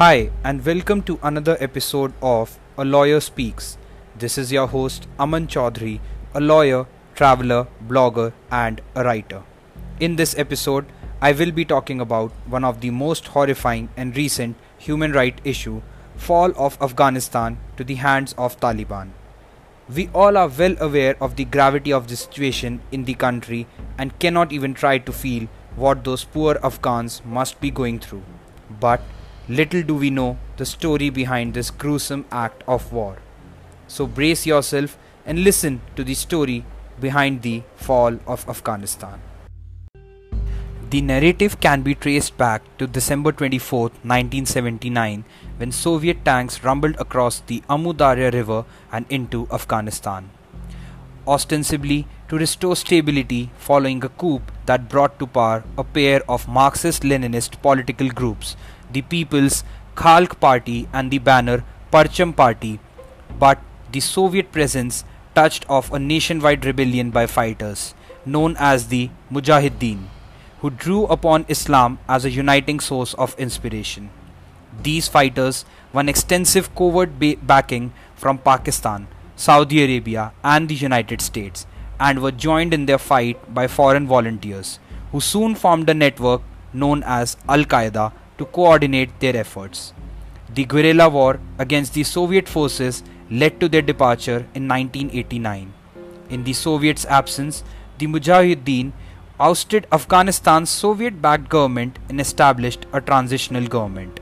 Hi, and welcome to another episode of A Lawyer Speaks. This is your host Aman Chaudhary, a lawyer, traveler, blogger, and a writer. In this episode, I will be talking about one of the most horrifying and recent human rights issue, fall of Afghanistan to the hands of Taliban. We all are well aware of the gravity of the situation in the country and cannot even try to feel what those poor Afghans must be going through. But little do we know the story behind this gruesome act of war. So brace yourself and listen to the story behind the fall of Afghanistan. The narrative can be traced back to December 24, 1979, when Soviet tanks rumbled across the Amu Darya River and into Afghanistan. Ostensibly to restore stability following a coup that brought to power a pair of Marxist Leninist political groups, the People's Khalq Party and the banner Parcham Party, but the Soviet presence touched off a nationwide rebellion by fighters known as the Mujahideen who drew upon Islam as a uniting source of inspiration. These fighters won extensive covert ba- backing from Pakistan, Saudi Arabia, and the United States, and were joined in their fight by foreign volunteers, who soon formed a network known as Al Qaeda to coordinate their efforts. The guerrilla war against the Soviet forces led to their departure in 1989. In the Soviets' absence, the Mujahideen ousted Afghanistan's Soviet backed government and established a transitional government.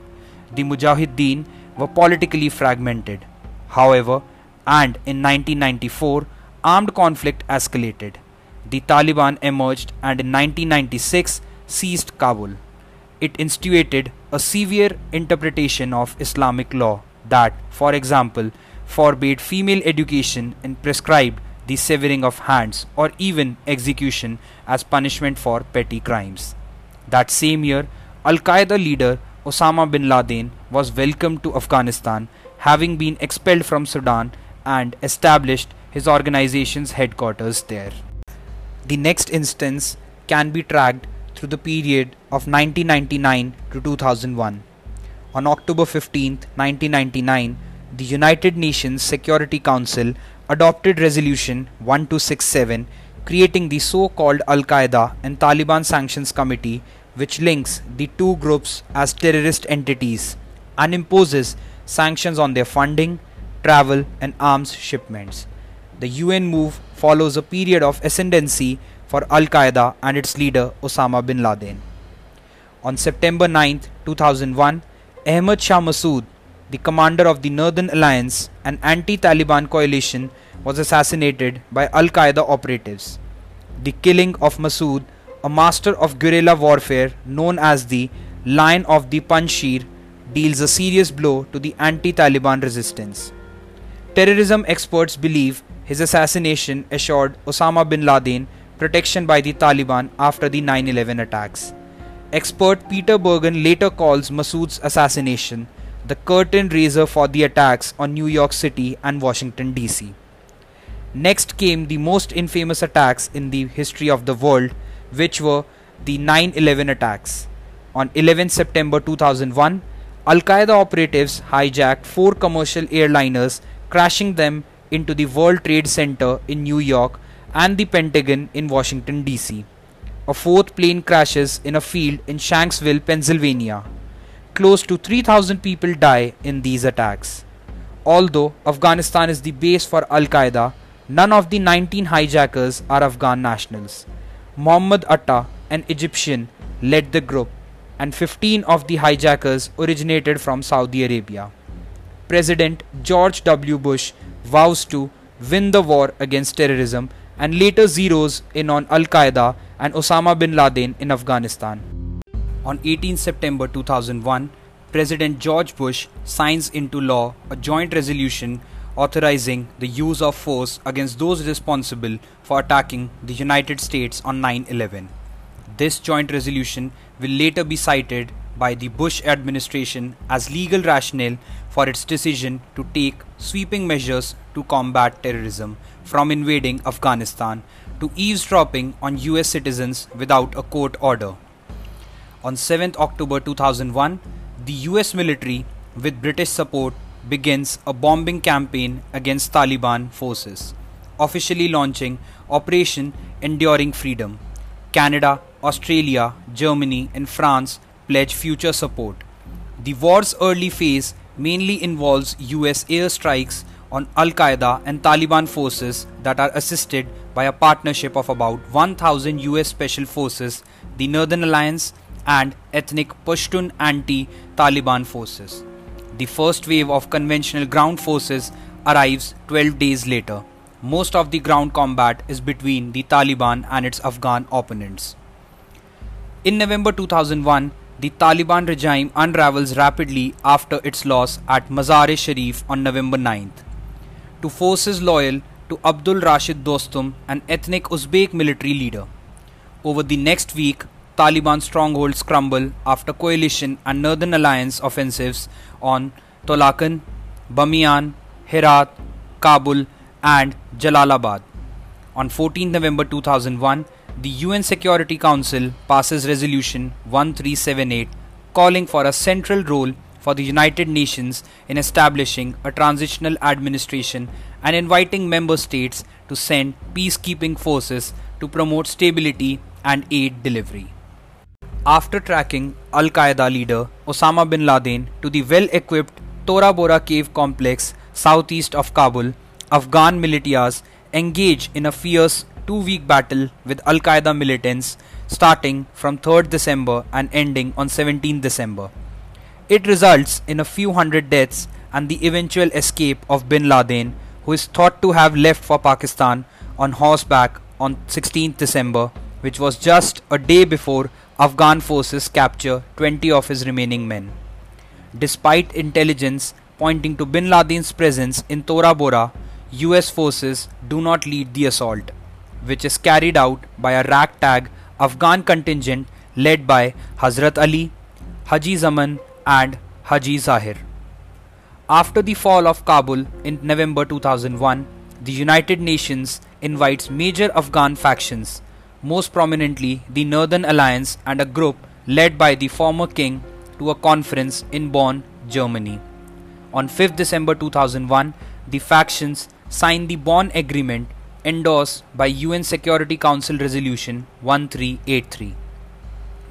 The Mujahideen were politically fragmented. However, and in 1994, armed conflict escalated. The Taliban emerged and in 1996 seized Kabul. It instituted a severe interpretation of Islamic law that, for example, forbade female education and prescribed the severing of hands, or even execution as punishment for petty crimes. That same year, Al Qaeda leader Osama bin Laden was welcomed to Afghanistan, having been expelled from Sudan and established his organization's headquarters there. The next instance can be tracked through the period of 1999 to 2001. On October 15, 1999, the United Nations Security Council adopted Resolution 1267 creating the so-called Al-Qaeda and Taliban Sanctions Committee which links the two groups as terrorist entities and imposes sanctions on their funding, travel and arms shipments. The UN move follows a period of ascendancy for Al-Qaeda and its leader Osama bin Laden. On September 9, 2001, Ahmad Shah Massoud the commander of the Northern Alliance, an anti Taliban coalition, was assassinated by Al Qaeda operatives. The killing of Massoud, a master of guerrilla warfare known as the Lion of the Panjshir, deals a serious blow to the anti Taliban resistance. Terrorism experts believe his assassination assured Osama bin Laden protection by the Taliban after the 9 11 attacks. Expert Peter Bergen later calls Massoud's assassination the curtain raiser for the attacks on New York City and Washington, D.C. Next came the most infamous attacks in the history of the world, which were the 9 11 attacks. On 11 September 2001, Al Qaeda operatives hijacked four commercial airliners, crashing them into the World Trade Center in New York and the Pentagon in Washington, D.C. A fourth plane crashes in a field in Shanksville, Pennsylvania close to 3,000 people die in these attacks. Although Afghanistan is the base for Al Qaeda, none of the 19 hijackers are Afghan nationals. Mohammed Atta, an Egyptian, led the group, and 15 of the hijackers originated from Saudi Arabia. President George W. Bush vows to win the war against terrorism and later zeroes in on Al Qaeda and Osama bin Laden in Afghanistan. On 18 September 2001, President George Bush signs into law a joint resolution authorizing the use of force against those responsible for attacking the United States on 9 11. This joint resolution will later be cited by the Bush administration as legal rationale for its decision to take sweeping measures to combat terrorism from invading Afghanistan to eavesdropping on US citizens without a court order. On 7th October 2001, the US military, with British support, begins a bombing campaign against Taliban forces, officially launching Operation Enduring Freedom. Canada, Australia, Germany, and France pledge future support. The war's early phase mainly involves US airstrikes on Al Qaeda and Taliban forces that are assisted by a partnership of about 1,000 US Special Forces, the Northern Alliance, and ethnic Pashtun anti Taliban forces. The first wave of conventional ground forces arrives 12 days later. Most of the ground combat is between the Taliban and its Afghan opponents. In November 2001, the Taliban regime unravels rapidly after its loss at Mazar-e-Sharif on November 9th. To forces loyal to Abdul Rashid Dostum, an ethnic Uzbek military leader. Over the next week, Taliban strongholds crumble after coalition and Northern Alliance offensives on Taloqan, Bamiyan, Herat, Kabul, and Jalalabad. On 14 November 2001, the UN Security Council passes Resolution 1378 calling for a central role for the United Nations in establishing a transitional administration and inviting member states to send peacekeeping forces to promote stability and aid delivery. After tracking Al Qaeda leader Osama bin Laden to the well equipped Tora Bora cave complex southeast of Kabul, Afghan militias engage in a fierce two week battle with Al Qaeda militants starting from 3rd December and ending on 17 December. It results in a few hundred deaths and the eventual escape of bin Laden, who is thought to have left for Pakistan on horseback on 16th December, which was just a day before Afghan forces capture 20 of his remaining men. Despite intelligence pointing to bin Laden's presence in Tora Bora, US forces do not lead the assault, which is carried out by a ragtag Afghan contingent led by Hazrat Ali, Haji Zaman, and Haji Zahir. After the fall of Kabul in November 2001, the United Nations invites major Afghan factions most prominently the Northern Alliance and a group led by the former king to a conference in Bonn, Germany. On 5 December 2001, the factions signed the Bonn Agreement endorsed by UN Security Council Resolution 1383.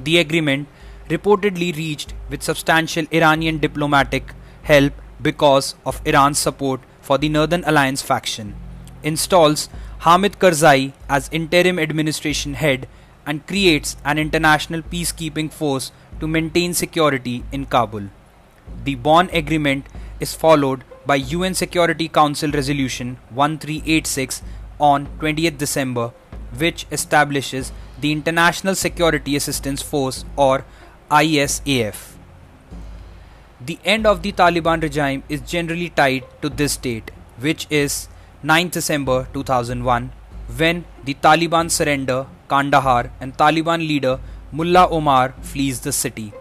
The agreement reportedly reached with substantial Iranian diplomatic help because of Iran's support for the Northern Alliance faction, installs Hamid Karzai as interim administration head and creates an international peacekeeping force to maintain security in Kabul. The Bonn Agreement is followed by UN Security Council Resolution 1386 on 20th December, which establishes the International Security Assistance Force or ISAF. The end of the Taliban regime is generally tied to this date, which is 9 December 2001 when the Taliban surrender Kandahar and Taliban leader Mullah Omar flees the city,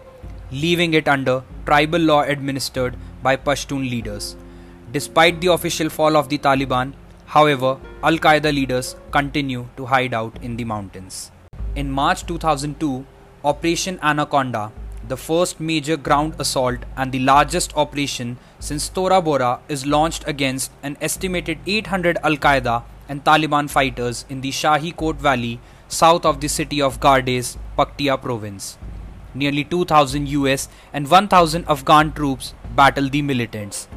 leaving it under tribal law administered by Pashtun leaders. Despite the official fall of the Taliban, however, Al Qaeda leaders continue to hide out in the mountains. In March 2002, Operation Anaconda the first major ground assault and the largest operation since Tora Bora is launched against an estimated 800 Al Qaeda and Taliban fighters in the Shahi Kot Valley south of the city of Gardez, Paktia province. Nearly 2,000 US and 1,000 Afghan troops battle the militants.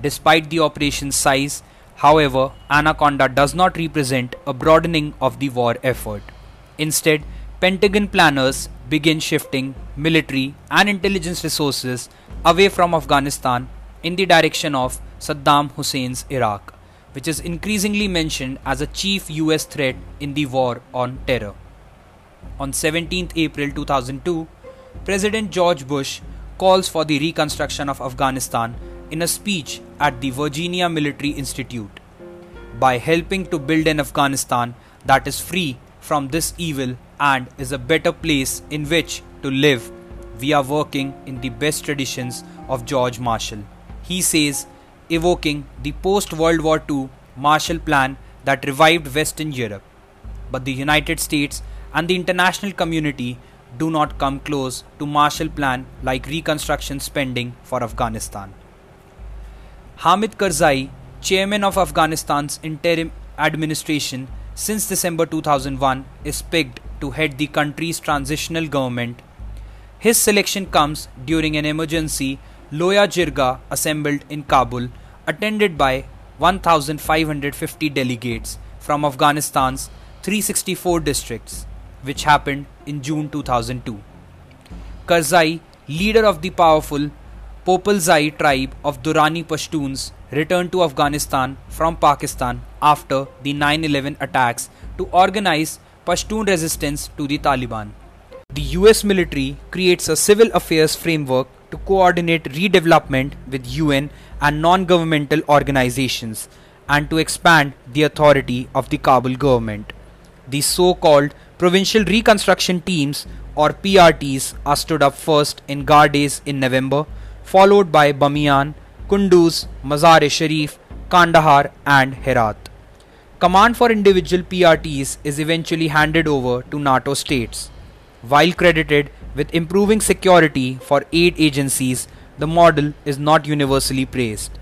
Despite the operation's size, however, Anaconda does not represent a broadening of the war effort. Instead, Pentagon planners begin shifting military and intelligence resources away from Afghanistan in the direction of Saddam Hussein's Iraq, which is increasingly mentioned as a chief US threat in the war on terror. On 17 April 2002, President George Bush calls for the reconstruction of Afghanistan in a speech at the Virginia Military Institute. By helping to build an Afghanistan that is free from this evil and is a better place in which to live, we are working in the best traditions of George Marshall. He says, evoking the post World War II Marshall Plan that revived Western Europe. But the United States and the international community do not come close to Marshall Plan like reconstruction spending for Afghanistan. Hamid Karzai, chairman of Afghanistan's interim administration since December 2001, is picked to head the country's transitional government. His selection comes during an emergency Loya Jirga assembled in Kabul, attended by 1,550 delegates from Afghanistan's 364 districts, which happened in June 2002. Karzai, leader of the powerful Popalzai tribe of Durrani Pashtuns, returned to Afghanistan from Pakistan after the 9 11 attacks to organize Pashtun resistance to the Taliban. The US military creates a civil affairs framework to coordinate redevelopment with UN and non governmental organizations and to expand the authority of the Kabul government. The so called Provincial Reconstruction Teams or PRTs are stood up first in Gardez in November, followed by Bamiyan, Kunduz, Mazar-e-Sharif, Kandahar, and Herat. Command for individual PRTs is eventually handed over to NATO states. While credited with improving security for aid agencies, the model is not universally praised.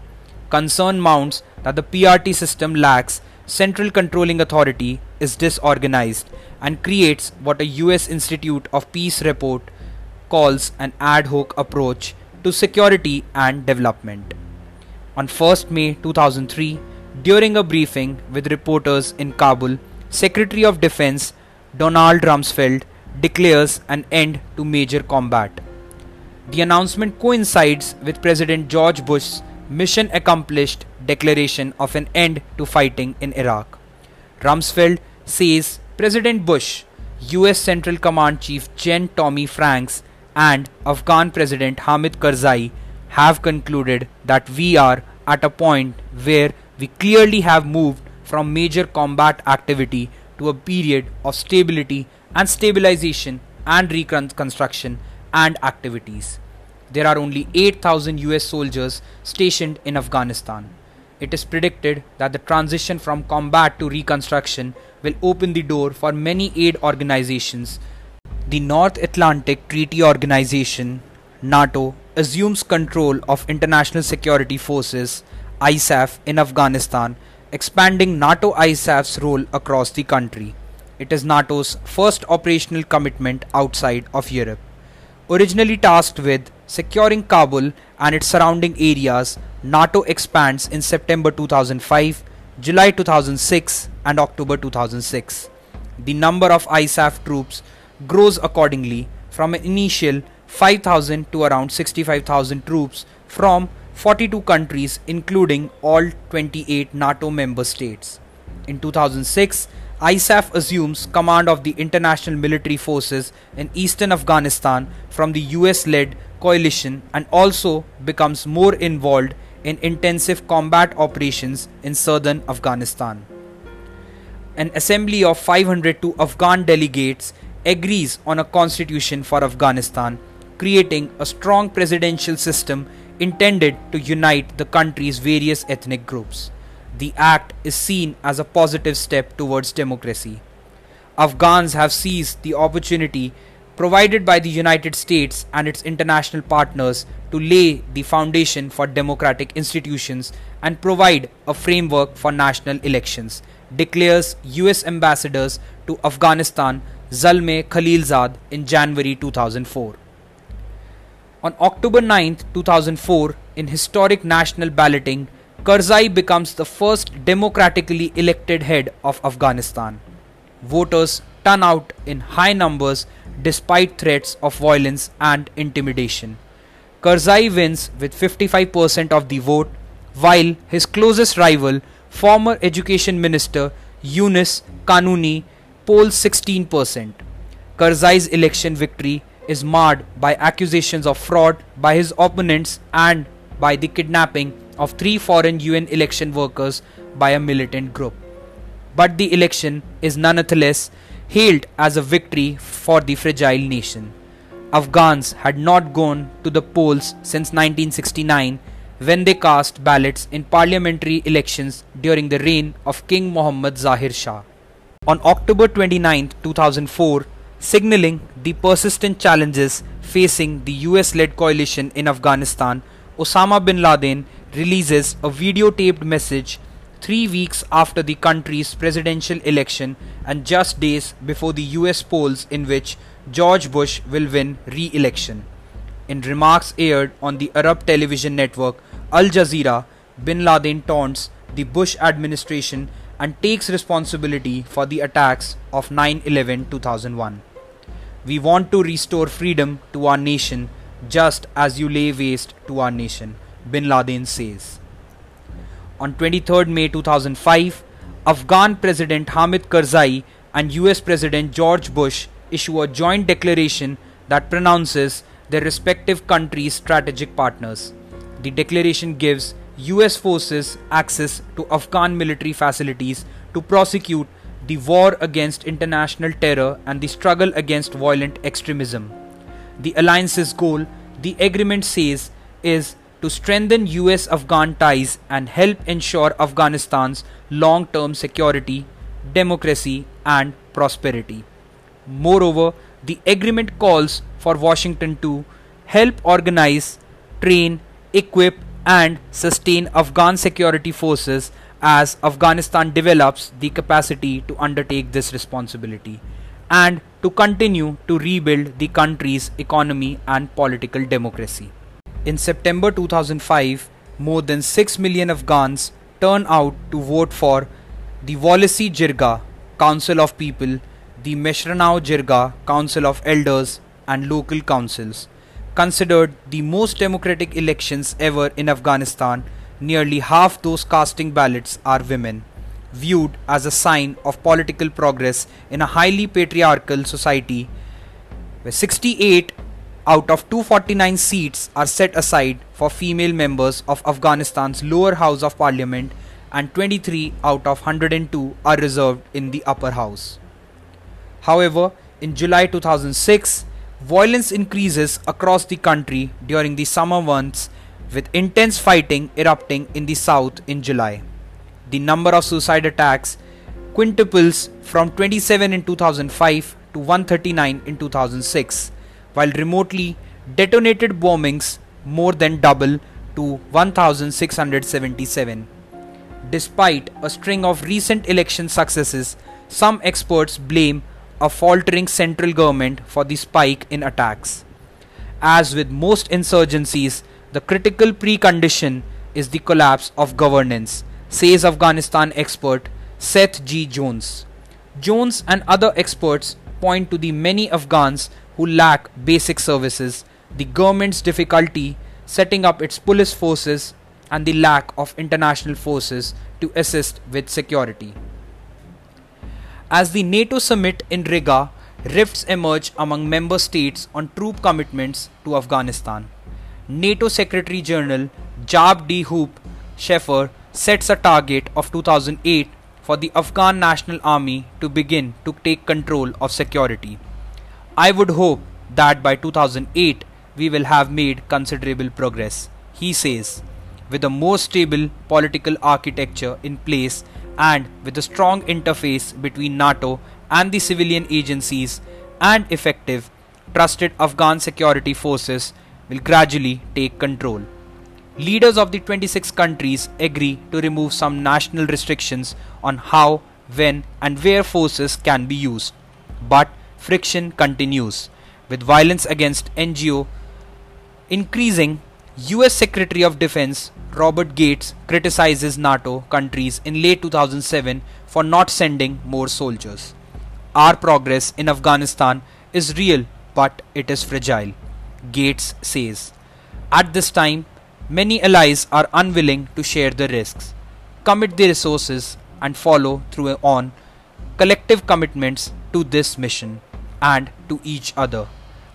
Concern mounts that the PRT system lacks central controlling authority, is disorganized, and creates what a US Institute of Peace report calls an ad hoc approach to security and development. On 1st May 2003, during a briefing with reporters in Kabul, Secretary of Defense Donald Rumsfeld declares an end to major combat. The announcement coincides with President George Bush's mission accomplished declaration of an end to fighting in Iraq. Rumsfeld says President Bush, US Central Command Chief Gen Tommy Franks, and Afghan President Hamid Karzai have concluded that we are at a point where we clearly have moved from major combat activity to a period of stability and stabilization and reconstruction and activities. There are only 8,000 US soldiers stationed in Afghanistan. It is predicted that the transition from combat to reconstruction will open the door for many aid organizations. The North Atlantic Treaty Organization, NATO, assumes control of International Security Forces, ISAF, in Afghanistan, expanding NATO ISAF's role across the country. It is NATO's first operational commitment outside of Europe. Originally tasked with securing Kabul and its surrounding areas, NATO expands in September 2005, July 2006, and October 2006. The number of ISAF troops grows accordingly from an initial 5,000 to around 65,000 troops from 42 countries, including all 28 NATO member states. In 2006, ISAF assumes command of the international military forces in eastern Afghanistan from the US led coalition and also becomes more involved in intensive combat operations in southern Afghanistan. An assembly of 500 to Afghan delegates agrees on a constitution for Afghanistan, creating a strong presidential system intended to unite the country's various ethnic groups the act is seen as a positive step towards democracy. Afghans have seized the opportunity provided by the United States and its international partners to lay the foundation for democratic institutions and provide a framework for national elections, declares US ambassadors to Afghanistan Zalmay Khalilzad in January 2004. On October 9, 2004, in historic national balloting, Karzai becomes the first democratically elected head of Afghanistan. Voters turn out in high numbers despite threats of violence and intimidation. Karzai wins with 55% of the vote, while his closest rival, former Education Minister Yunus Qanuni, polls 16%. Karzai's election victory is marred by accusations of fraud by his opponents and by the kidnapping of three foreign UN election workers by a militant group. But the election is nonetheless hailed as a victory for the fragile nation. Afghans had not gone to the polls since 1969 when they cast ballots in parliamentary elections during the reign of King Muhammad Zahir Shah. On October 29, 2004, signaling the persistent challenges facing the US led coalition in Afghanistan, Osama bin Laden releases a videotaped message three weeks after the country's presidential election and just days before the US polls in which George Bush will win re election. In remarks aired on the Arab television network Al Jazeera, bin Laden taunts the Bush administration and takes responsibility for the attacks of 9 11 2001. We want to restore freedom to our nation just as you lay waste to our nation, bin Laden says. On 23 May 2005, Afghan President Hamid Karzai and US President George Bush issue a joint declaration that pronounces their respective countries' strategic partners. The declaration gives US forces access to Afghan military facilities to prosecute the war against international terror and the struggle against violent extremism. The alliance's goal, the agreement says, is to strengthen US Afghan ties and help ensure Afghanistan's long term security, democracy, and prosperity. Moreover, the agreement calls for Washington to help organize, train, equip, and sustain Afghan security forces as Afghanistan develops the capacity to undertake this responsibility and to continue to rebuild the country's economy and political democracy. In September 2005, more than 6 million Afghans turned out to vote for the Wolesi Jirga Council of People, the Meshrano Jirga Council of Elders, and local councils considered the most democratic elections ever in Afghanistan, nearly half those casting ballots are women, viewed as a sign of political progress in a highly patriarchal society where 68 out of 249 seats are set aside for female members of Afghanistan's lower house of parliament and 23 out of 102 are reserved in the upper house. However, in July 2006, Violence increases across the country during the summer months with intense fighting erupting in the south in July. The number of suicide attacks quintuples from 27 in 2005 to 139 in 2006, while remotely detonated bombings more than double to 1677. Despite a string of recent election successes, some experts blame a faltering central government for the spike in attacks. As with most insurgencies, the critical precondition is the collapse of governance, says Afghanistan expert Seth G. Jones. Jones and other experts point to the many Afghans who lack basic services, the government's difficulty setting up its police forces, and the lack of international forces to assist with security. As the NATO summit in Riga, rifts emerge among member states on troop commitments to Afghanistan. NATO Secretary General Jaap de Hoop Scheffer sets a target of 2008 for the Afghan National Army to begin to take control of security. I would hope that by 2008 we will have made considerable progress, he says. With a more stable political architecture in place and with a strong interface between NATO and the civilian agencies and effective, trusted Afghan security forces will gradually take control. Leaders of the 26 countries agree to remove some national restrictions on how, when, and where forces can be used. But friction continues, with violence against NGO increasing. US Secretary of Defense Robert Gates criticizes NATO countries in late 2007 for not sending more soldiers. Our progress in Afghanistan is real but it is fragile, Gates says. At this time, many allies are unwilling to share the risks, commit the resources, and follow through on collective commitments to this mission and to each other.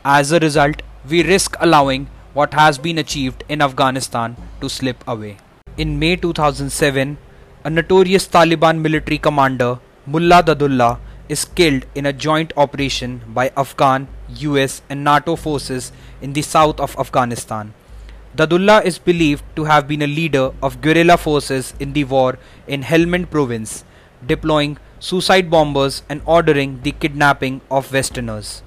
As a result, we risk allowing what has been achieved in Afghanistan to slip away. In May 2007, a notorious Taliban military commander, Mullah Dadullah, is killed in a joint operation by Afghan, US, and NATO forces in the south of Afghanistan. Dadullah is believed to have been a leader of guerrilla forces in the war in Helmand province, deploying suicide bombers and ordering the kidnapping of Westerners.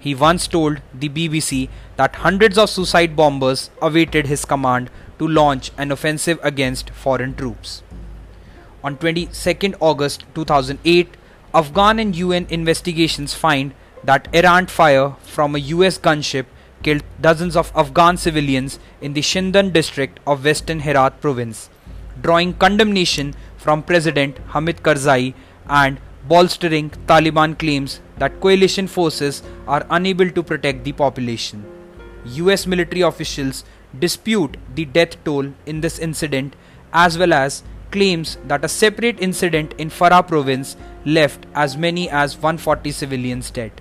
He once told the BBC that hundreds of suicide bombers awaited his command to launch an offensive against foreign troops. On 22nd August 2008, Afghan and UN investigations find that errant fire from a US gunship killed dozens of Afghan civilians in the Shindand district of western Herat province, drawing condemnation from President Hamid Karzai and bolstering Taliban claims that coalition forces are unable to protect the population. US military officials dispute the death toll in this incident as well as claims that a separate incident in Farah province left as many as 140 civilians dead.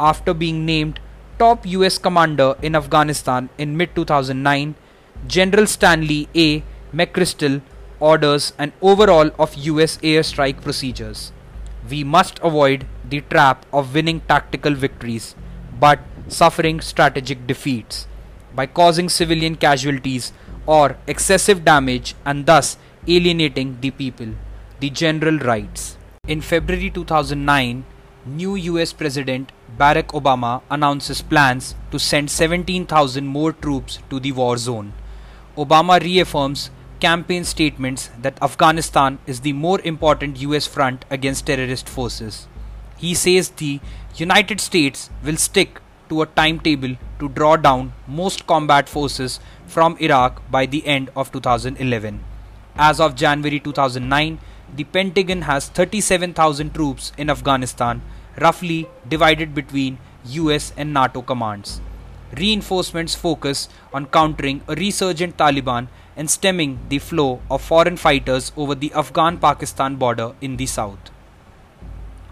After being named top US commander in Afghanistan in mid 2009, General Stanley A. McChrystal orders an overhaul of US airstrike procedures. We must avoid the trap of winning tactical victories but suffering strategic defeats by causing civilian casualties or excessive damage and thus alienating the people, the general writes. In February 2009, new US President Barack Obama announces plans to send 17,000 more troops to the war zone. Obama reaffirms campaign statements that Afghanistan is the more important US front against terrorist forces. He says the United States will stick to a timetable to draw down most combat forces from Iraq by the end of 2011. As of January 2009, the Pentagon has 37,000 troops in Afghanistan, roughly divided between US and NATO commands. Reinforcements focus on countering a resurgent Taliban and stemming the flow of foreign fighters over the Afghan Pakistan border in the south.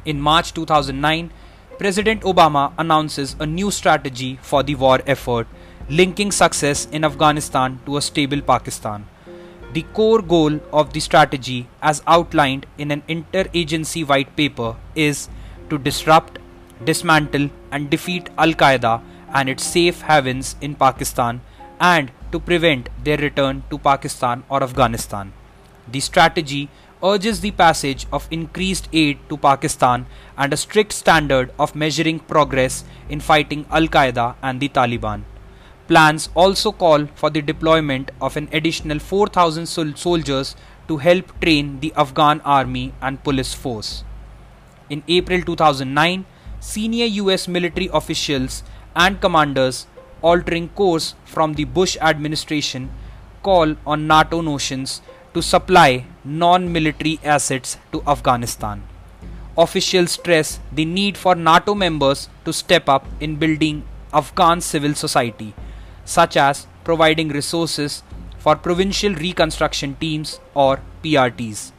In March 2009, President Obama announces a new strategy for the war effort, linking success in Afghanistan to a stable Pakistan. The core goal of the strategy, as outlined in an interagency white paper, is to disrupt, dismantle, and defeat Al Qaeda and its safe havens in Pakistan and to prevent their return to Pakistan or Afghanistan. The strategy urges the passage of increased aid to Pakistan and a strict standard of measuring progress in fighting Al Qaeda and the Taliban. Plans also call for the deployment of an additional 4,000 sol- soldiers to help train the Afghan army and police force. In April 2009, senior US military officials and commanders altering course from the Bush administration call on NATO nations to supply non military assets to Afghanistan. Officials stress the need for NATO members to step up in building Afghan civil society such as providing resources for provincial reconstruction teams or PRTs.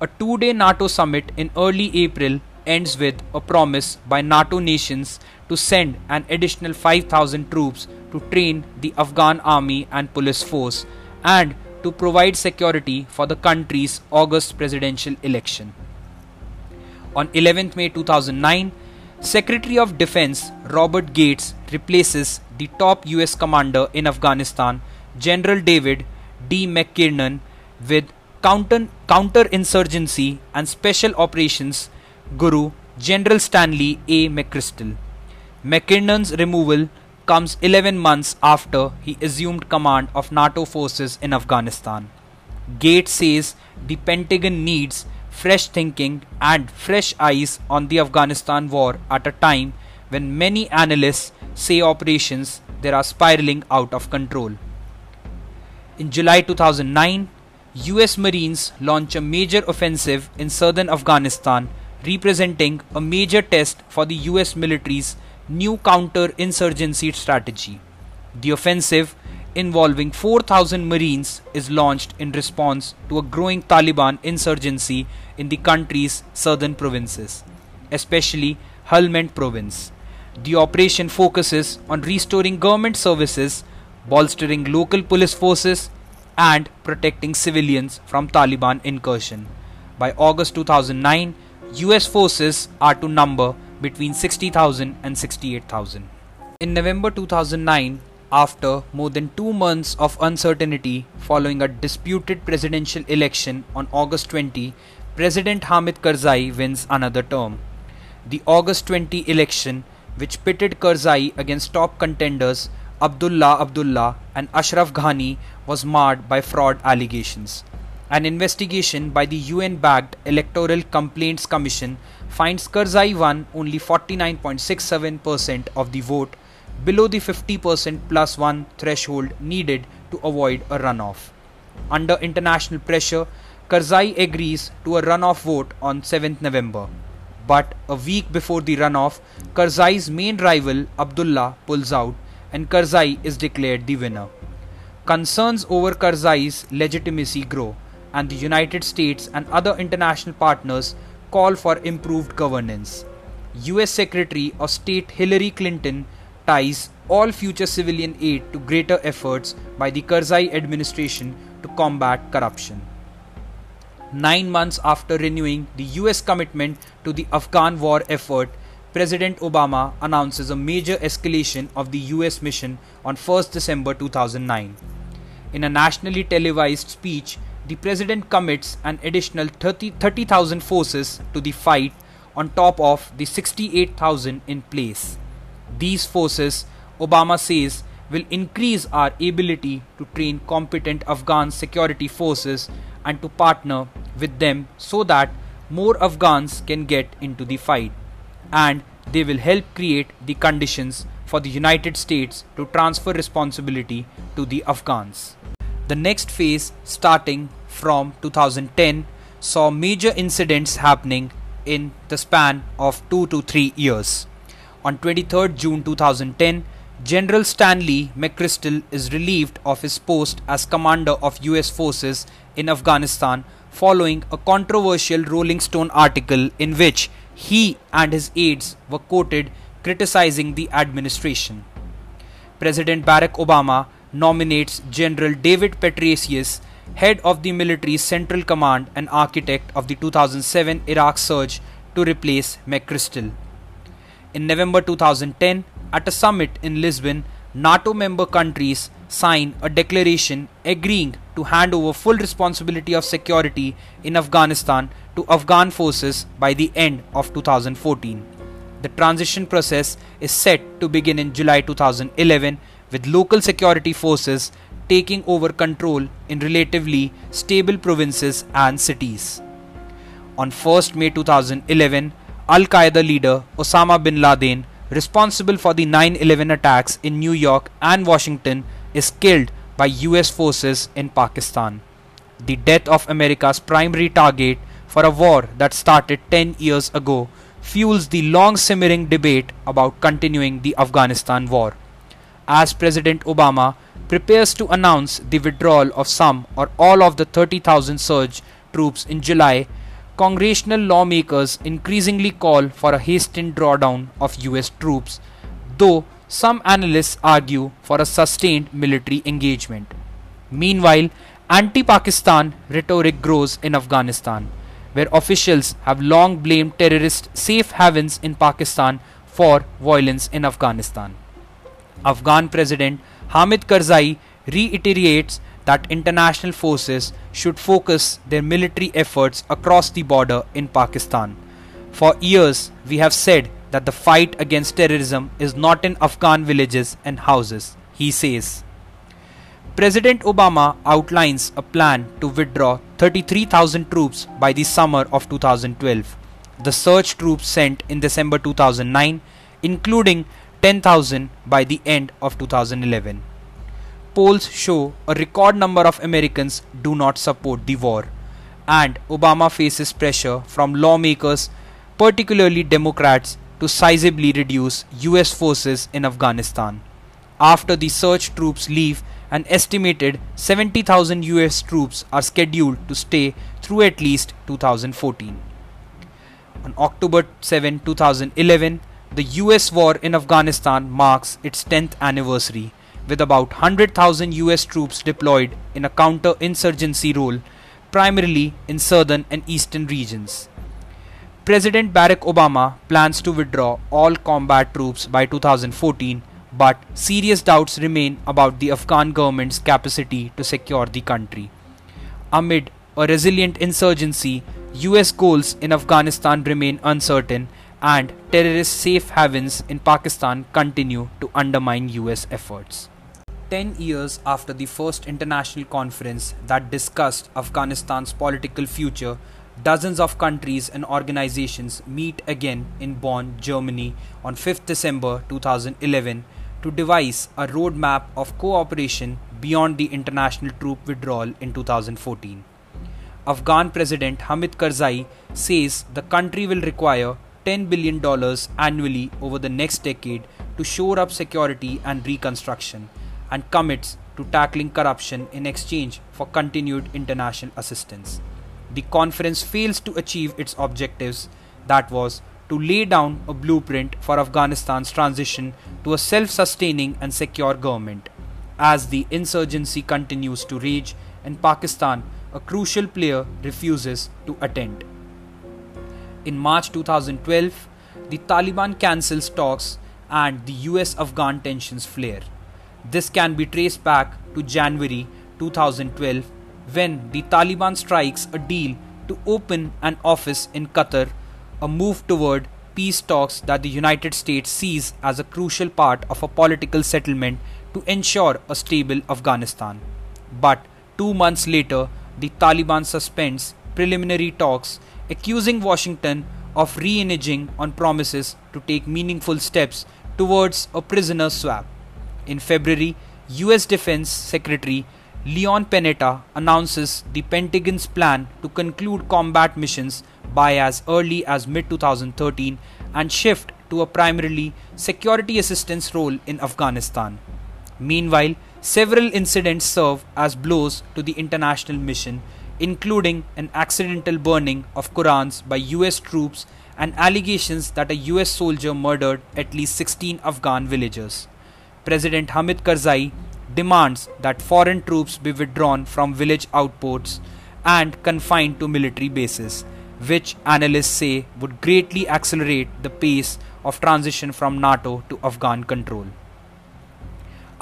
A two day NATO summit in early April ends with a promise by NATO nations to send an additional 5,000 troops to train the Afghan army and police force and to provide security for the country's August presidential election. On 11th May 2009, Secretary of Defense Robert Gates replaces the top US commander in Afghanistan, General David D. McKiernan, with counter counterinsurgency and special operations guru General Stanley A. McChrystal. McKiernan's removal comes 11 months after he assumed command of NATO forces in Afghanistan. Gates says the Pentagon needs fresh thinking and fresh eyes on the Afghanistan war at a time when many analysts say operations there are spiraling out of control. In July 2009, US Marines launch a major offensive in southern Afghanistan, representing a major test for the US military's new counter-insurgency strategy. The offensive, involving 4,000 Marines, is launched in response to a growing Taliban insurgency in the country's southern provinces, especially Helmand province. The operation focuses on restoring government services, bolstering local police forces, and protecting civilians from Taliban incursion. By August 2009, US forces are to number between 60,000 and 68,000. In November 2009, after more than two months of uncertainty following a disputed presidential election on August 20, President Hamid Karzai wins another term. The August 20 election, which pitted Karzai against top contenders Abdullah Abdullah and Ashraf Ghani, was marred by fraud allegations. An investigation by the UN backed Electoral Complaints Commission finds Karzai won only 49.67% of the vote, below the 50% plus 1 threshold needed to avoid a runoff. Under international pressure, Karzai agrees to a runoff vote on 7th November. But a week before the runoff, Karzai's main rival Abdullah pulls out and Karzai is declared the winner. Concerns over Karzai's legitimacy grow, and the United States and other international partners call for improved governance. US Secretary of State Hillary Clinton ties all future civilian aid to greater efforts by the Karzai administration to combat corruption nine months after renewing the US commitment to the Afghan war effort, President Obama announces a major escalation of the US mission on 1 December 2009. In a nationally televised speech, the president commits an additional 30,000 30, forces to the fight on top of the 68,000 in place. These forces, Obama says, will increase our ability to train competent Afghan security forces and to partner with them so that more Afghans can get into the fight and they will help create the conditions for the United States to transfer responsibility to the Afghans. The next phase, starting from 2010, saw major incidents happening in the span of 2 to 3 years. On 23rd June 2010, General Stanley McChrystal is relieved of his post as commander of US forces in Afghanistan following a controversial Rolling Stone article in which he and his aides were quoted criticizing the administration. President Barack Obama nominates General David Petraeus, head of the military's Central Command and architect of the 2007 Iraq surge, to replace McChrystal. In November 2010, at a summit in Lisbon, NATO member countries sign a declaration agreeing to hand over full responsibility of security in Afghanistan to Afghan forces by the end of 2014. The transition process is set to begin in July 2011 with local security forces taking over control in relatively stable provinces and cities. On 1st May 2011, Al Qaeda leader Osama bin Laden, responsible for the 9 11 attacks in New York and Washington, is killed by US forces in Pakistan. The death of America's primary target for a war that started 10 years ago fuels the long simmering debate about continuing the Afghanistan war. As President Obama prepares to announce the withdrawal of some or all of the 30,000 surge troops in July, congressional lawmakers increasingly call for a hastened drawdown of US troops, though some analysts argue for a sustained military engagement. Meanwhile, anti Pakistan rhetoric grows in Afghanistan, where officials have long blamed terrorist safe havens in Pakistan for violence in Afghanistan. Afghan President Hamid Karzai reiterates that international forces should focus their military efforts across the border in Pakistan. For years, we have said that the fight against terrorism is not in Afghan villages and houses, he says. President Obama outlines a plan to withdraw 33,000 troops by the summer of 2012. The surge troops sent in December 2009, including 10,000 by the end of 2011. Polls show a record number of Americans do not support the war, and Obama faces pressure from lawmakers, particularly Democrats, to sizably reduce US forces in Afghanistan. After the surge troops leave, an estimated 70,000 US troops are scheduled to stay through at least 2014. On October 7, 2011, the US war in Afghanistan marks its 10th anniversary, with about 100,000 US troops deployed in a counter insurgency role, primarily in southern and eastern regions. President Barack Obama plans to withdraw all combat troops by 2014, but serious doubts remain about the Afghan government's capacity to secure the country. Amid a resilient insurgency, US goals in Afghanistan remain uncertain, and terrorist safe havens in Pakistan continue to undermine US efforts. Ten years after the first international conference that discussed Afghanistan's political future, dozens of countries and organizations meet again in Bonn, Germany on 5th December 2011 to devise a roadmap of cooperation beyond the international troop withdrawal in 2014. Afghan President Hamid Karzai says the country will require $10 billion annually over the next decade to shore up security and reconstruction and commits to tackling corruption in exchange for continued international assistance. The conference fails to achieve its objectives that was to lay down a blueprint for Afghanistan's transition to a self sustaining and secure government. As the insurgency continues to rage in Pakistan, a crucial player refuses to attend. In March 2012, the Taliban cancels talks and the US Afghan tensions flare. This can be traced back to January 2012 when the Taliban strikes a deal to open an office in Qatar a move toward peace talks that the United States sees as a crucial part of a political settlement to ensure a stable Afghanistan. But two months later, the Taliban suspends preliminary talks, accusing Washington of reneging on promises to take meaningful steps towards a prisoner swap. In February, US Defense Secretary Leon Panetta announces the Pentagon's plan to conclude combat missions by as early as mid 2013 and shift to a primarily security assistance role in Afghanistan. Meanwhile, several incidents serve as blows to the international mission, including an accidental burning of Qurans by US troops and allegations that a US soldier murdered at least 16 Afghan villagers. President Hamid Karzai demands that foreign troops be withdrawn from village outposts and confined to military bases, which analysts say would greatly accelerate the pace of transition from NATO to Afghan control.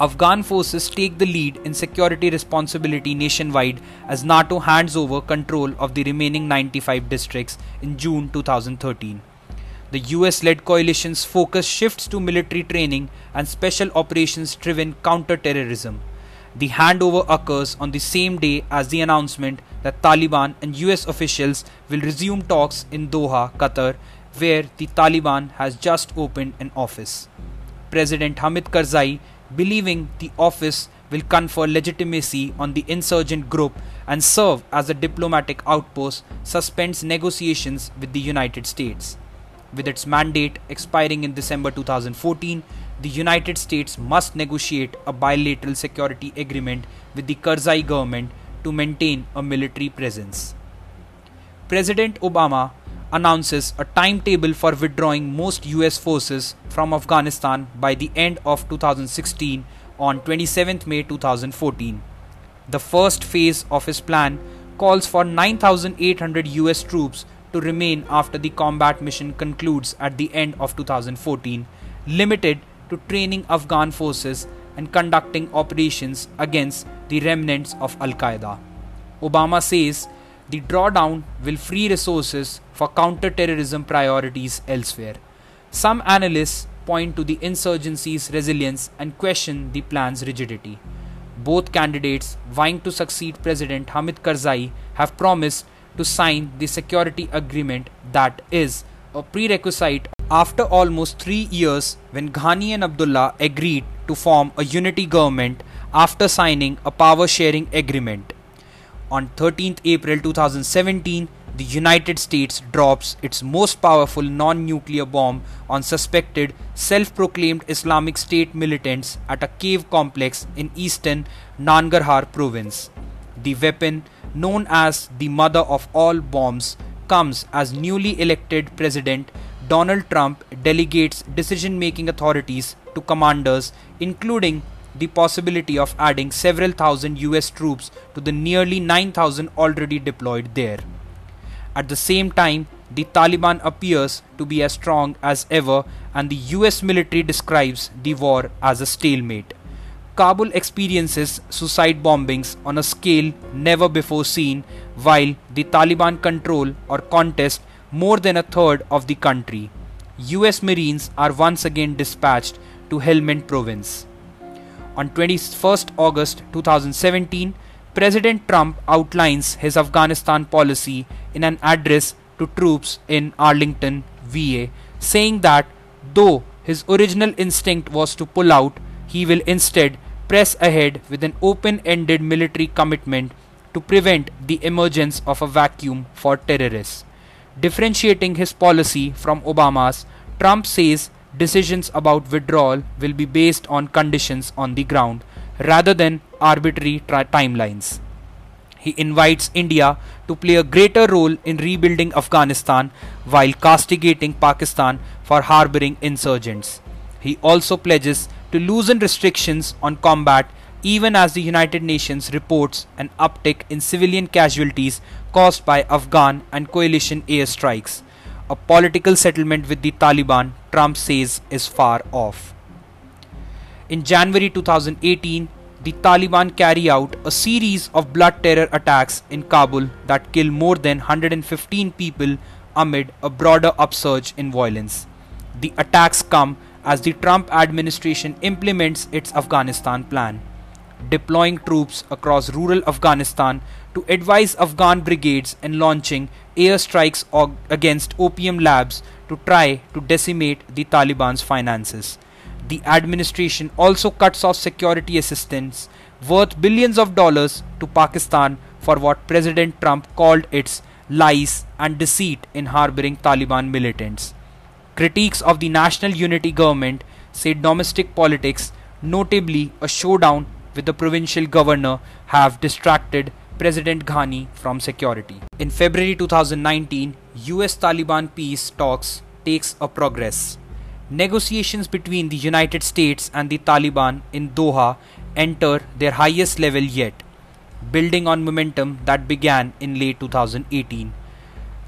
Afghan forces take the lead in security responsibility nationwide as NATO hands over control of the remaining 95 districts in June 2013 the US led coalition's focus shifts to military training and special operations driven counter-terrorism. The handover occurs on the same day as the announcement that Taliban and US officials will resume talks in Doha, Qatar, where the Taliban has just opened an office. President Hamid Karzai, believing the office will confer legitimacy on the insurgent group and serve as a diplomatic outpost, suspends negotiations with the United States. With its mandate expiring in December 2014, the United States must negotiate a bilateral security agreement with the Karzai government to maintain a military presence. President Obama announces a timetable for withdrawing most US forces from Afghanistan by the end of 2016 on 27 May 2014. The first phase of his plan calls for 9,800 US troops to remain after the combat mission concludes at the end of 2014, limited to training Afghan forces and conducting operations against the remnants of Al Qaeda. Obama says the drawdown will free resources for counter-terrorism priorities elsewhere. Some analysts point to the insurgency's resilience and question the plan's rigidity. Both candidates vying to succeed President Hamid Karzai have promised to sign the security agreement that is a prerequisite after almost three years when Ghani and Abdullah agreed to form a unity government after signing a power sharing agreement. On 13th April 2017, the United States drops its most powerful non nuclear bomb on suspected self proclaimed Islamic State militants at a cave complex in eastern Nangarhar province. The weapon known as the mother of all bombs, comes as newly elected President Donald Trump delegates decision making authorities to commanders, including the possibility of adding several thousand US troops to the nearly 9,000 already deployed there. At the same time, the Taliban appears to be as strong as ever, and the US military describes the war as a stalemate. Kabul experiences suicide bombings on a scale never before seen, while the Taliban control or contest more than a third of the country. US Marines are once again dispatched to Helmand province. On 21st August 2017, President Trump outlines his Afghanistan policy in an address to troops in Arlington, VA, saying that though his original instinct was to pull out, he will instead press ahead with an open ended military commitment to prevent the emergence of a vacuum for terrorists. Differentiating his policy from Obama's, Trump says decisions about withdrawal will be based on conditions on the ground rather than arbitrary timelines. He invites India to play a greater role in rebuilding Afghanistan while castigating Pakistan for harboring insurgents. He also pledges to loosen restrictions on combat even as the United Nations reports an uptick in civilian casualties caused by Afghan and coalition airstrikes. A political settlement with the Taliban, Trump says, is far off. In January 2018, the Taliban carry out a series of blood terror attacks in Kabul that kill more than 115 people amid a broader upsurge in violence. The attacks come as the Trump administration implements its Afghanistan plan, deploying troops across rural Afghanistan to advise Afghan brigades and launching airstrikes against opium labs to try to decimate the Taliban's finances. The administration also cuts off security assistance worth billions of dollars to Pakistan for what President Trump called its lies and deceit in harboring Taliban militants. Critics of the national unity government say domestic politics, notably a showdown with the provincial governor, have distracted President Ghani from security. In February 2019, US Taliban peace talks takes a progress. Negotiations between the United States and the Taliban in Doha enter their highest level yet, building on momentum that began in late 2018.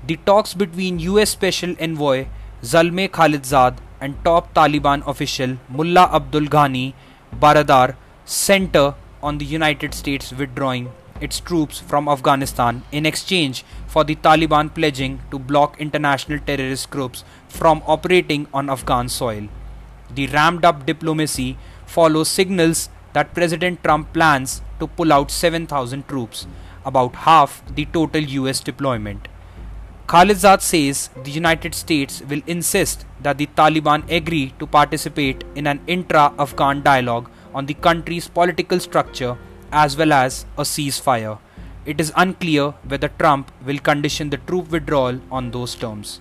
The talks between US Special Envoy Zalmay Khalilzad and top Taliban official Mullah Abdul Ghani Baradar center on the United States withdrawing its troops from Afghanistan in exchange for the Taliban pledging to block international terrorist groups from operating on Afghan soil. The ramped up diplomacy follows signals that President Trump plans to pull out 7,000 troops, about half the total US deployment. Khalilzad says the United States will insist that the Taliban agree to participate in an intra Afghan dialogue on the country's political structure as well as a ceasefire. It is unclear whether Trump will condition the troop withdrawal on those terms.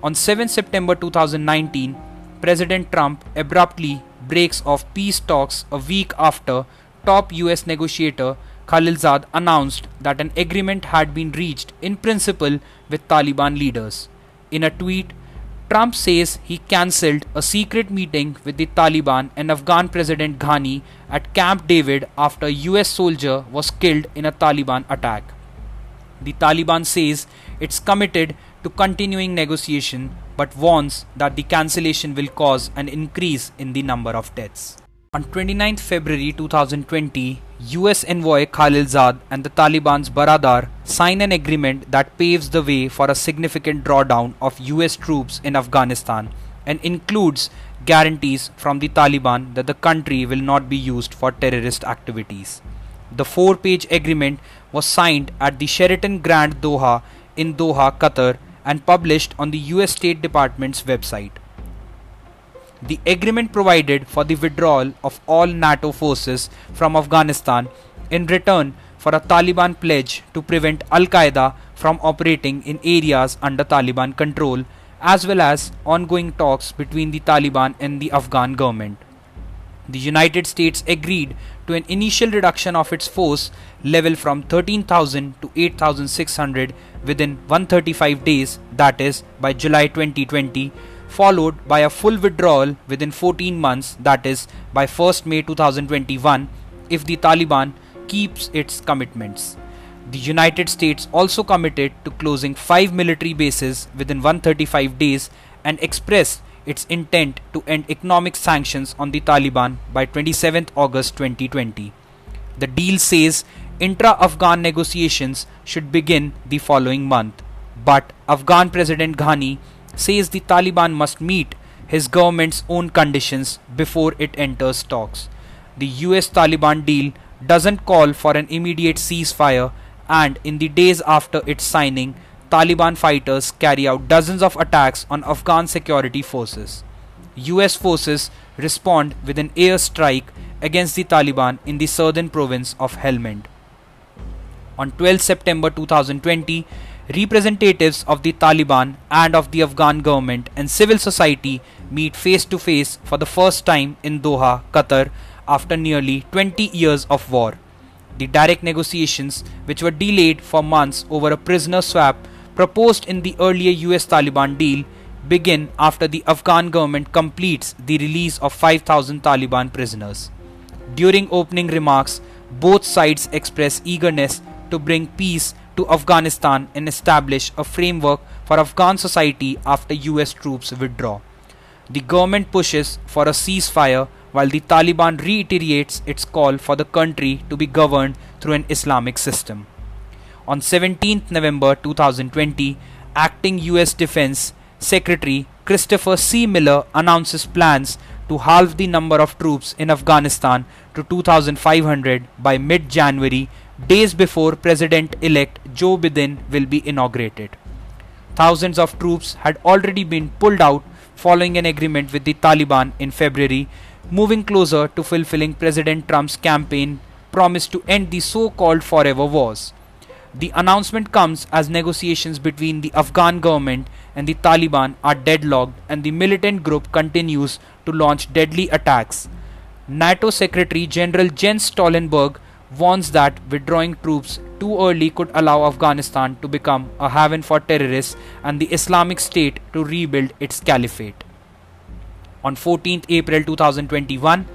On 7 September 2019, President Trump abruptly breaks off peace talks a week after top US negotiator Khalilzad announced that an agreement had been reached in principle with Taliban leaders. In a tweet, Trump says he cancelled a secret meeting with the Taliban and Afghan President Ghani at Camp David after a US soldier was killed in a Taliban attack. The Taliban says it's committed to continuing negotiation but warns that the cancellation will cause an increase in the number of deaths. On 29 February 2020, US envoy Khalilzad and the Taliban's Baradar sign an agreement that paves the way for a significant drawdown of US troops in Afghanistan and includes guarantees from the Taliban that the country will not be used for terrorist activities. The four page agreement was signed at the Sheraton Grand Doha in Doha, Qatar, and published on the US State Department's website. The agreement provided for the withdrawal of all NATO forces from Afghanistan in return for a Taliban pledge to prevent Al Qaeda from operating in areas under Taliban control, as well as ongoing talks between the Taliban and the Afghan government. The United States agreed to an initial reduction of its force level from 13,000 to 8,600 within 135 days, that is, by July 2020 followed by a full withdrawal within 14 months, that is, by 1st May 2021, if the Taliban keeps its commitments. The United States also committed to closing five military bases within 135 days and expressed its intent to end economic sanctions on the Taliban by 27 August 2020. The deal says intra Afghan negotiations should begin the following month, but Afghan President Ghani says the Taliban must meet his government's own conditions before it enters talks. The US Taliban deal doesn't call for an immediate ceasefire, and in the days after its signing, Taliban fighters carry out dozens of attacks on Afghan security forces. US forces respond with an airstrike against the Taliban in the southern province of Helmand. On 12 September 2020, representatives of the Taliban and of the Afghan government and civil society meet face to face for the first time in Doha, Qatar, after nearly 20 years of war. The direct negotiations, which were delayed for months over a prisoner swap proposed in the earlier US Taliban deal, begin after the Afghan government completes the release of 5,000 Taliban prisoners. During opening remarks, both sides express eagerness to bring peace to Afghanistan and establish a framework for Afghan society after US troops withdraw. The government pushes for a ceasefire while the Taliban reiterates its call for the country to be governed through an Islamic system. On 17 November 2020, acting US Defense Secretary Christopher C. Miller announces plans to halve the number of troops in Afghanistan to 2,500 by mid January, days before President elect Joe Biden will be inaugurated. Thousands of troops had already been pulled out following an agreement with the Taliban in February, moving closer to fulfilling President Trump's campaign promise to end the so called forever wars. The announcement comes as negotiations between the Afghan government and the Taliban are deadlocked and the militant group continues to launch deadly attacks. NATO Secretary General Jens Stoltenberg warns that withdrawing troops too early could allow Afghanistan to become a haven for terrorists and the Islamic State to rebuild its caliphate. On 14th April 2021,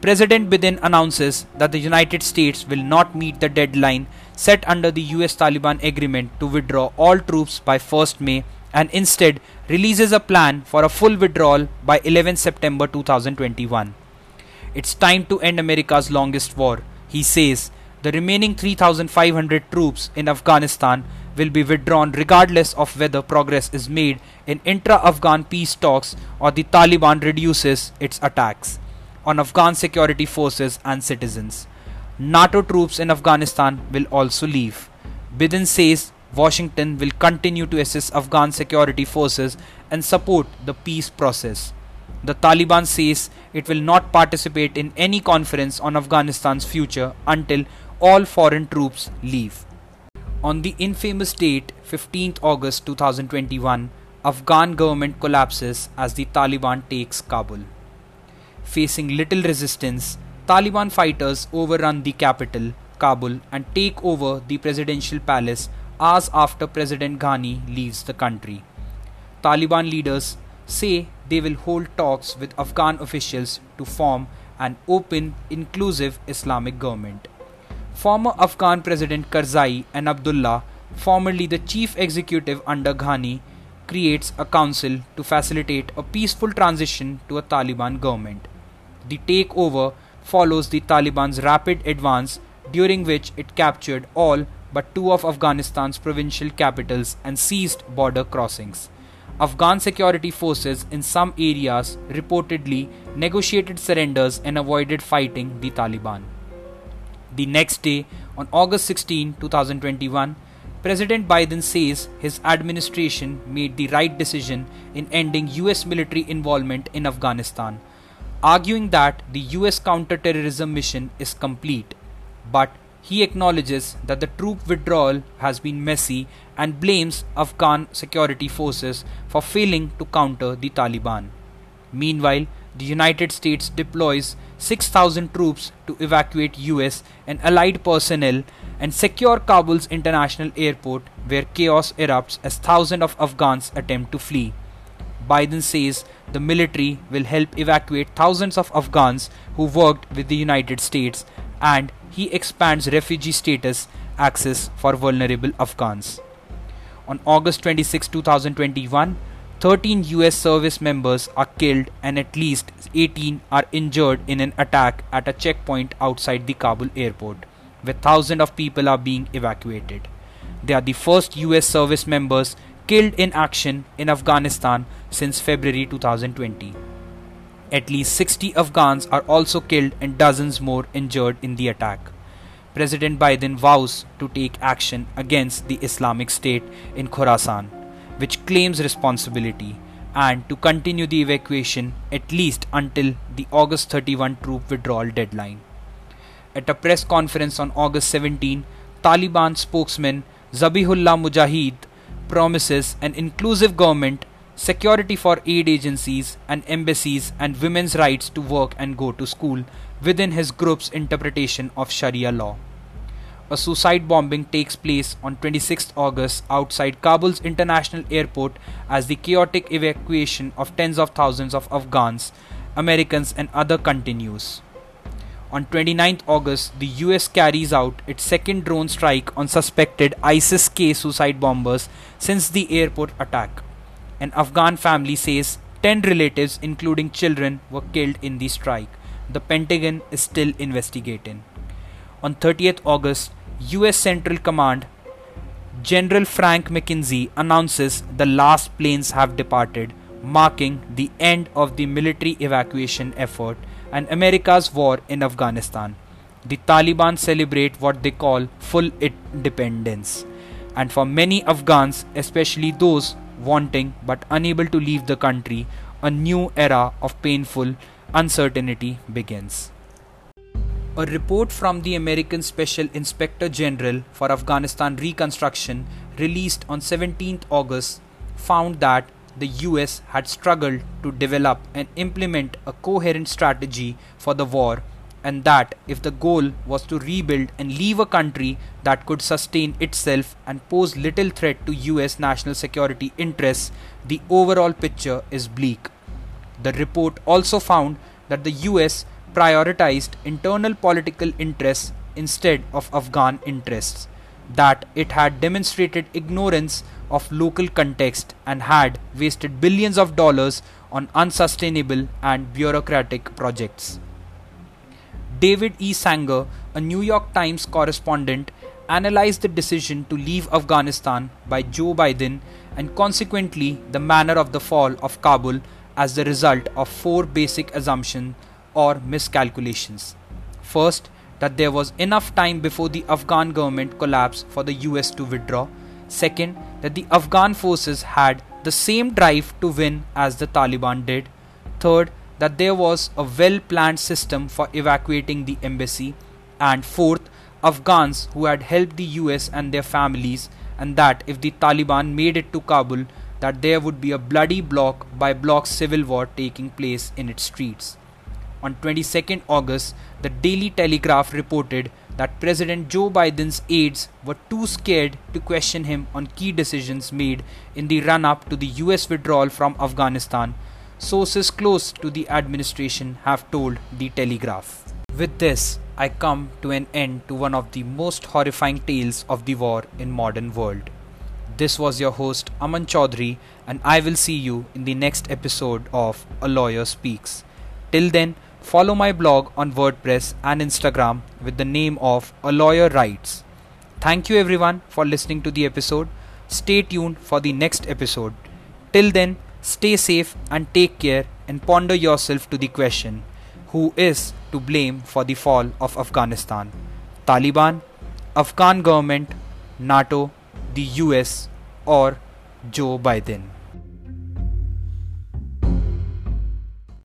President Biden announces that the United States will not meet the deadline set under the US Taliban agreement to withdraw all troops by 1st May and instead releases a plan for a full withdrawal by 11 September 2021. It's time to end America's longest war, he says. The remaining 3,500 troops in Afghanistan will be withdrawn regardless of whether progress is made in intra Afghan peace talks or the Taliban reduces its attacks on Afghan security forces and citizens. NATO troops in Afghanistan will also leave. Biden says Washington will continue to assist Afghan security forces and support the peace process. The Taliban says it will not participate in any conference on Afghanistan's future until all foreign troops leave. On the infamous date 15th August 2021, Afghan government collapses as the Taliban takes Kabul. Facing little resistance, Taliban fighters overrun the capital, Kabul, and take over the presidential palace hours after President Ghani leaves the country. Taliban leaders say they will hold talks with Afghan officials to form an open, inclusive Islamic government. Former Afghan President Karzai and Abdullah, formerly the chief executive under Ghani, creates a council to facilitate a peaceful transition to a Taliban government. The takeover follows the Taliban's rapid advance during which it captured all but two of Afghanistan's provincial capitals and seized border crossings. Afghan security forces in some areas reportedly negotiated surrenders and avoided fighting the Taliban. The next day, on August 16, 2021, President Biden says his administration made the right decision in ending US military involvement in Afghanistan, arguing that the US counterterrorism mission is complete. But he acknowledges that the troop withdrawal has been messy and blames Afghan security forces for failing to counter the Taliban. Meanwhile, the United States deploys 6,000 troops to evacuate US and allied personnel and secure Kabul's international airport where chaos erupts as thousands of Afghans attempt to flee. Biden says the military will help evacuate thousands of Afghans who worked with the United States and he expands refugee status access for vulnerable Afghans. On August 26, 2021, 13 US service members are killed and at least 18 are injured in an attack at a checkpoint outside the Kabul airport, where thousands of people are being evacuated. They are the first US service members killed in action in Afghanistan since February 2020. At least 60 Afghans are also killed and dozens more injured in the attack. President Biden vows to take action against the Islamic State in Khorasan, which claims responsibility, and to continue the evacuation at least until the August 31 troop withdrawal deadline. At a press conference on August 17, Taliban spokesman Zabihullah Mujahid promises an inclusive government, security for aid agencies and embassies, and women's rights to work and go to school within his group's interpretation of Sharia law. A suicide bombing takes place on 26 August outside Kabul's international airport as the chaotic evacuation of tens of thousands of Afghans, Americans, and other continues. On 29 August, the US carries out its second drone strike on suspected ISIS K suicide bombers since the airport attack. An Afghan family says 10 relatives, including children, were killed in the strike. The Pentagon is still investigating. On 30th August, US Central Command General Frank McKenzie announces the last planes have departed, marking the end of the military evacuation effort and America's war in Afghanistan. The Taliban celebrate what they call full independence. And for many Afghans, especially those wanting but unable to leave the country, a new era of painful uncertainty begins. A report from the American Special Inspector General for Afghanistan Reconstruction, released on 17 August, found that the US had struggled to develop and implement a coherent strategy for the war, and that if the goal was to rebuild and leave a country that could sustain itself and pose little threat to US national security interests, the overall picture is bleak. The report also found that the US prioritized internal political interests instead of Afghan interests, that it had demonstrated ignorance of local context and had wasted billions of dollars on unsustainable and bureaucratic projects. David E. Sanger, a New York Times correspondent, analyzed the decision to leave Afghanistan by Joe Biden and consequently the manner of the fall of Kabul as the result of four basic assumptions or miscalculations. First, that there was enough time before the Afghan government collapsed for the US to withdraw. Second, that the Afghan forces had the same drive to win as the Taliban did. Third, that there was a well planned system for evacuating the embassy. And fourth, Afghans who had helped the US and their families, and that if the Taliban made it to Kabul, that there would be a bloody block by block civil war taking place in its streets. On 22nd August, the Daily Telegraph reported that President Joe Biden's aides were too scared to question him on key decisions made in the run up to the US withdrawal from Afghanistan, sources close to the administration have told the Telegraph. With this, I come to an end to one of the most horrifying tales of the war in modern world. This was your host Aman Chaudhary and I will see you in the next episode of A Lawyer Speaks. Till then, Follow my blog on WordPress and Instagram with the name of A Lawyer Writes. Thank you everyone for listening to the episode. Stay tuned for the next episode. Till then, stay safe and take care and ponder yourself to the question who is to blame for the fall of Afghanistan? Taliban, Afghan government, NATO, the US, or Joe Biden?